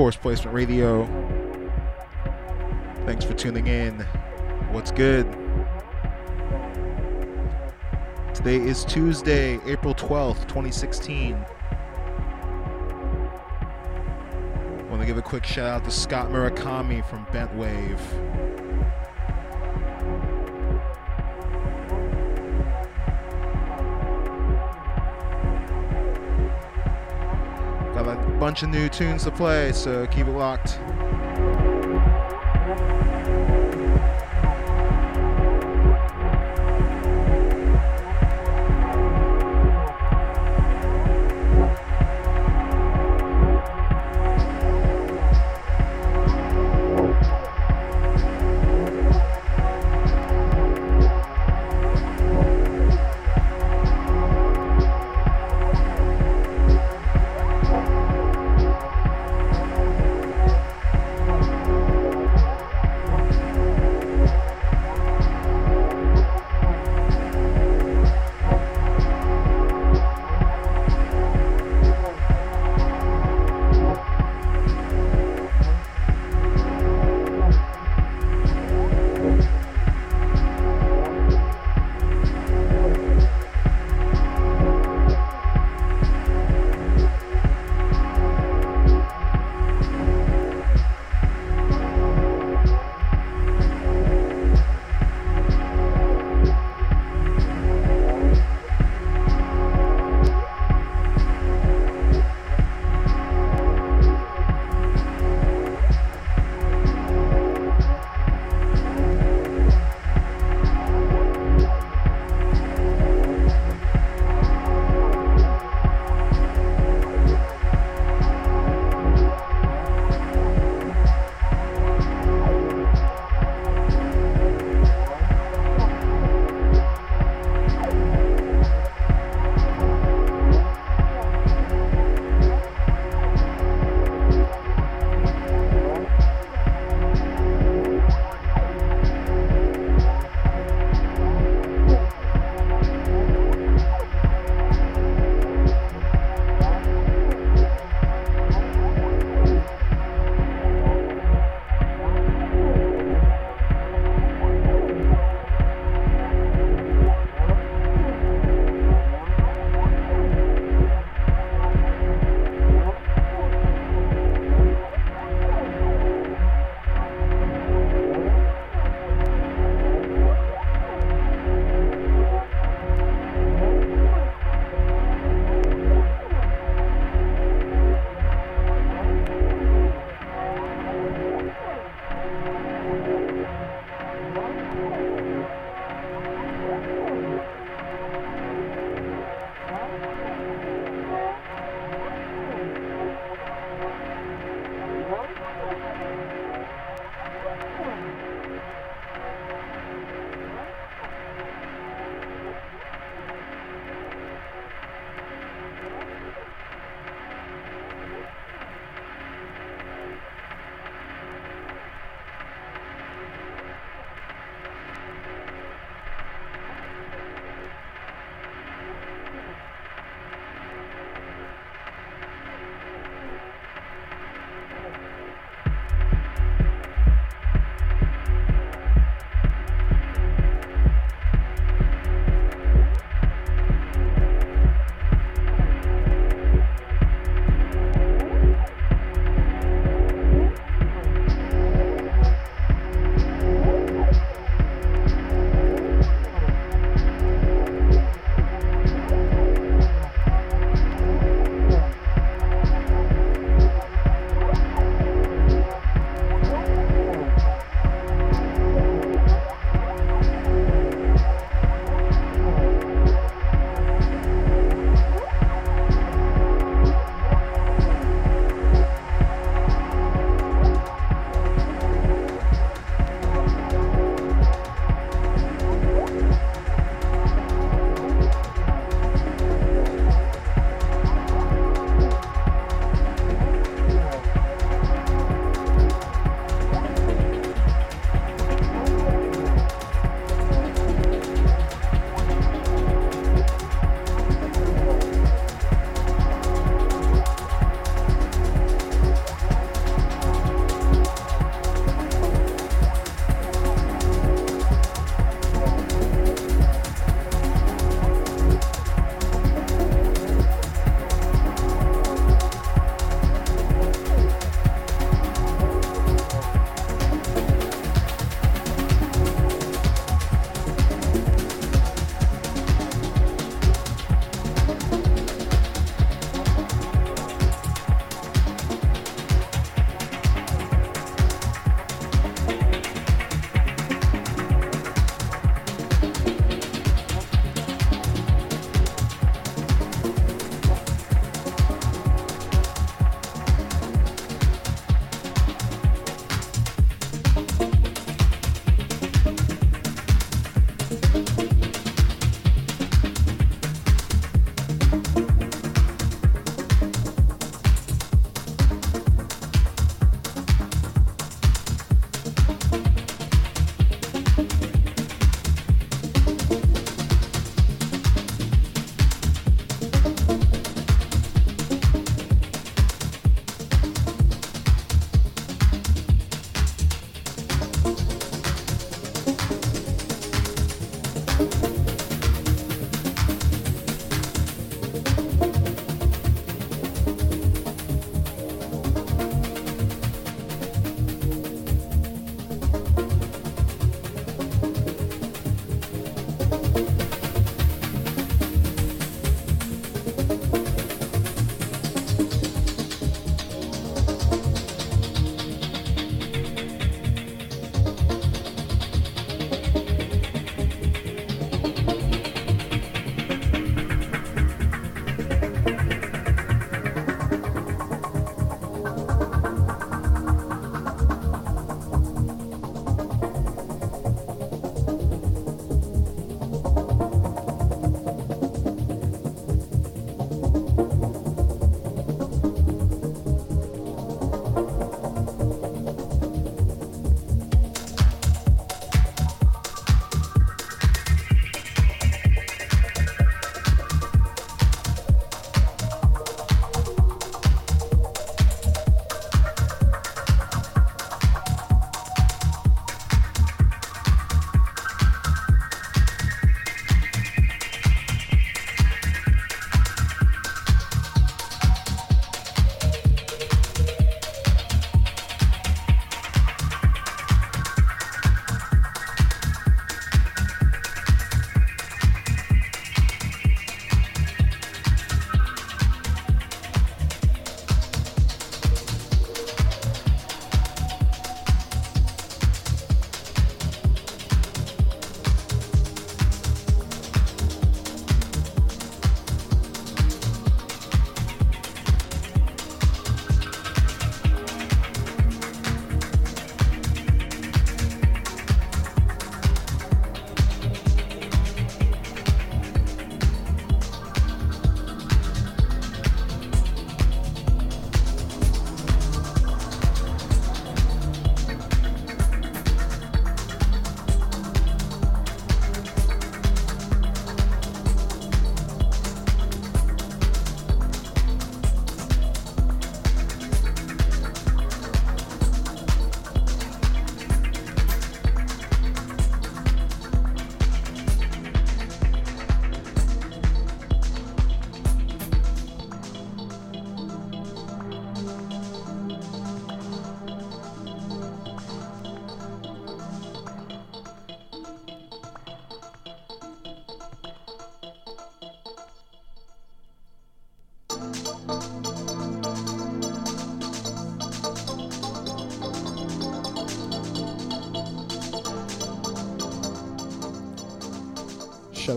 Force Placement Radio. Thanks for tuning in. What's good? Today is Tuesday, April 12th, 2016. Want to give a quick shout out to Scott Murakami from Bent bunch of new tunes to play, so keep it locked.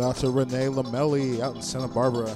Out to Renee Lamelli out in Santa Barbara.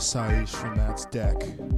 The Sage from Matt's deck.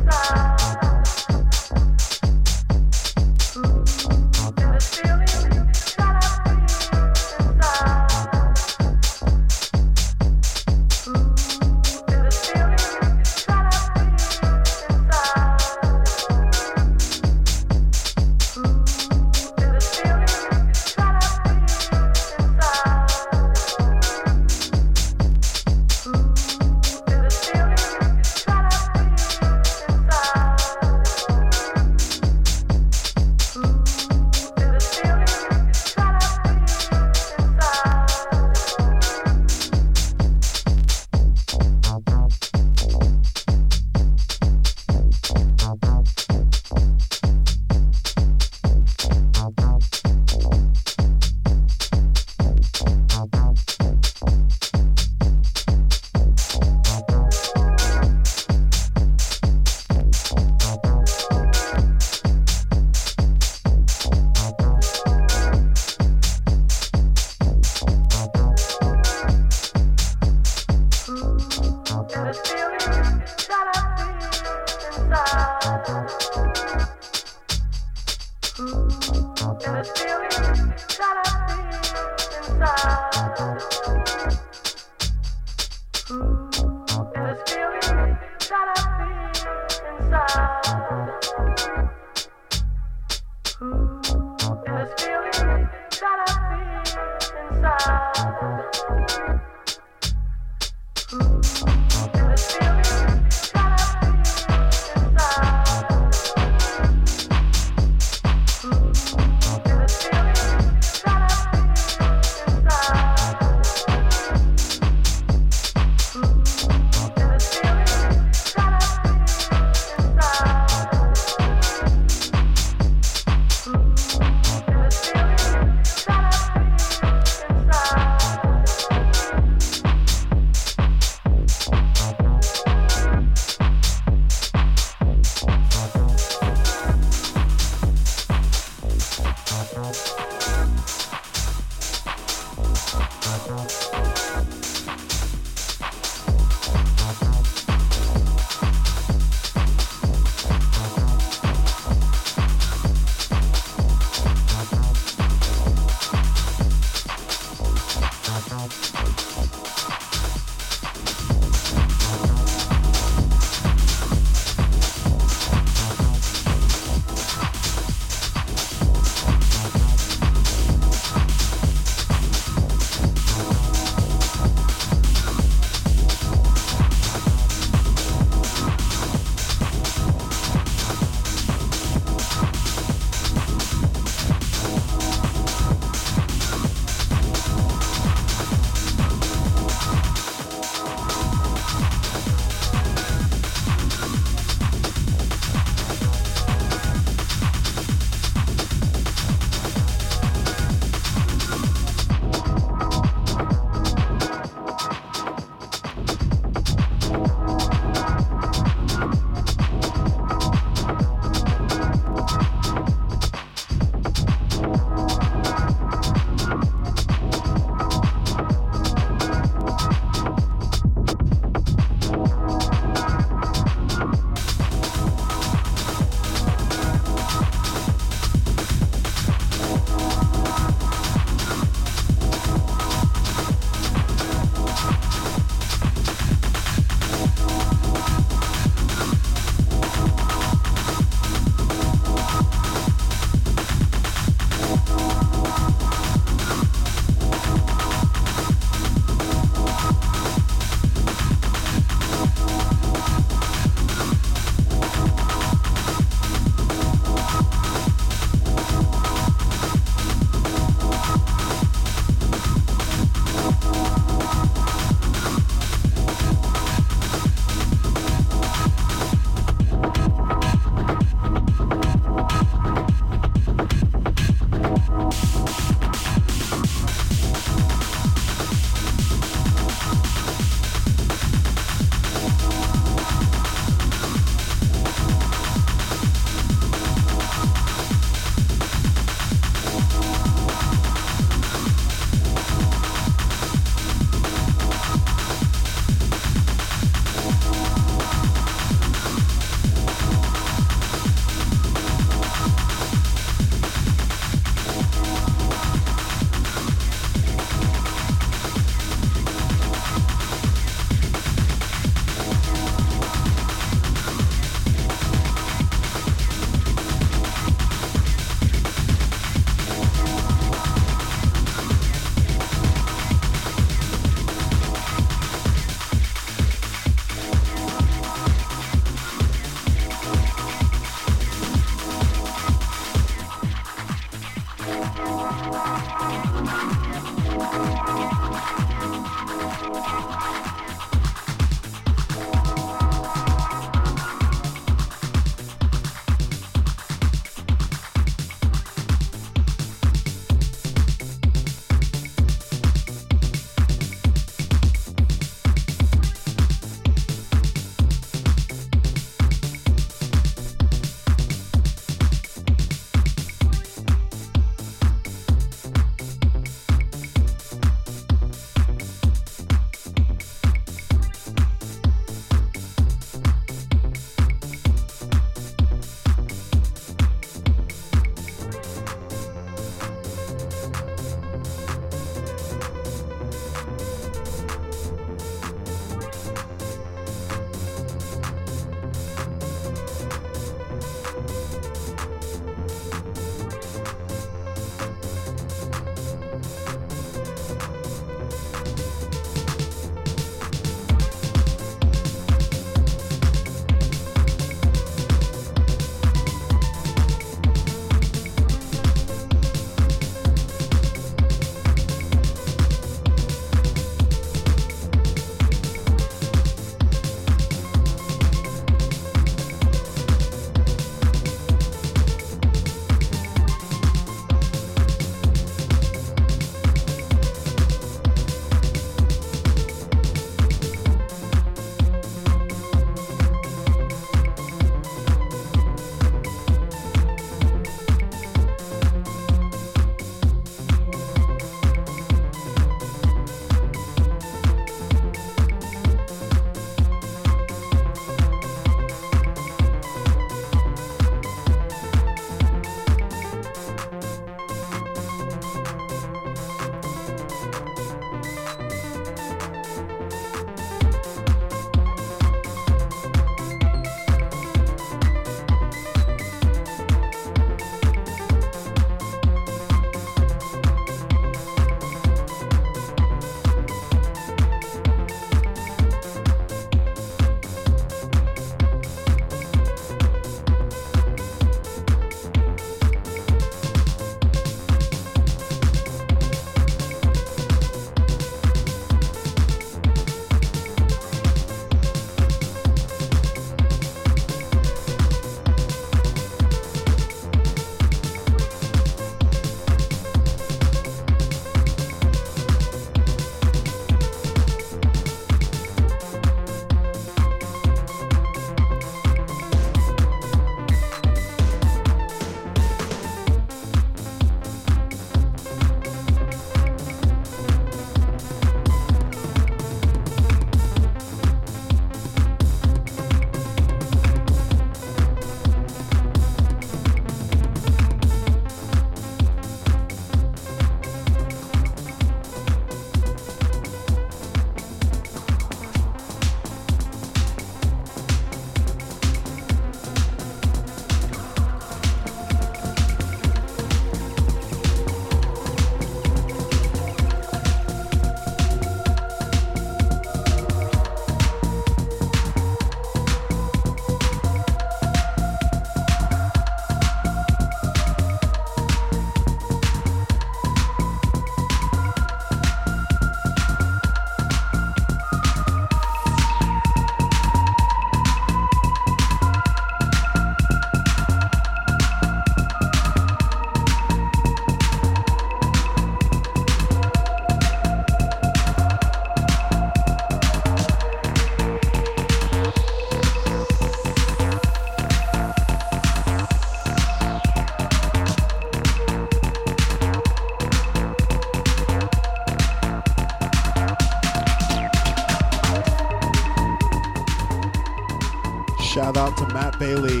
Bailey.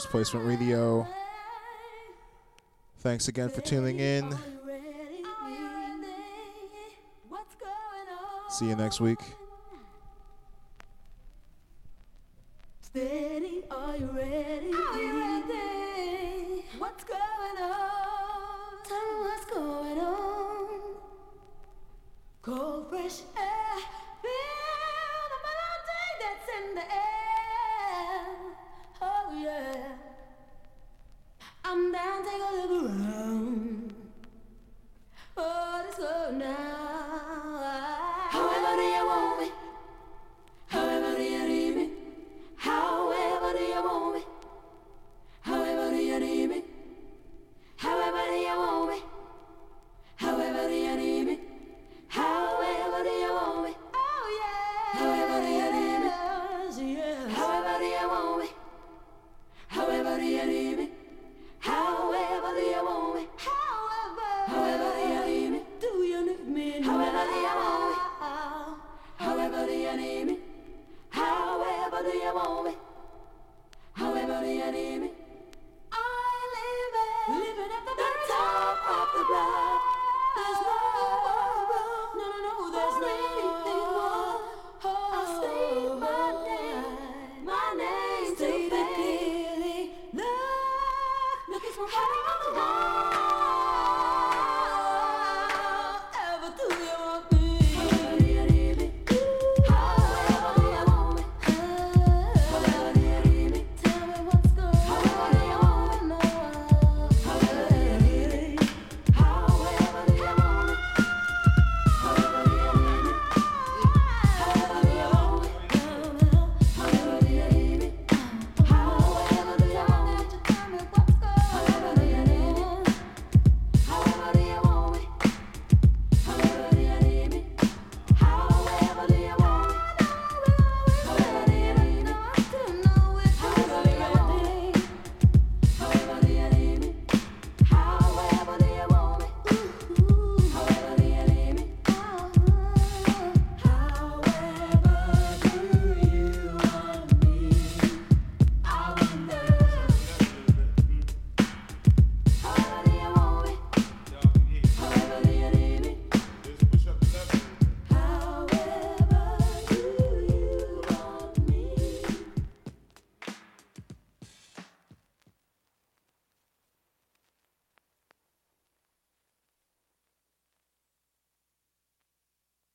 Force Placement Radio. Thanks again for tuning in. See you next week.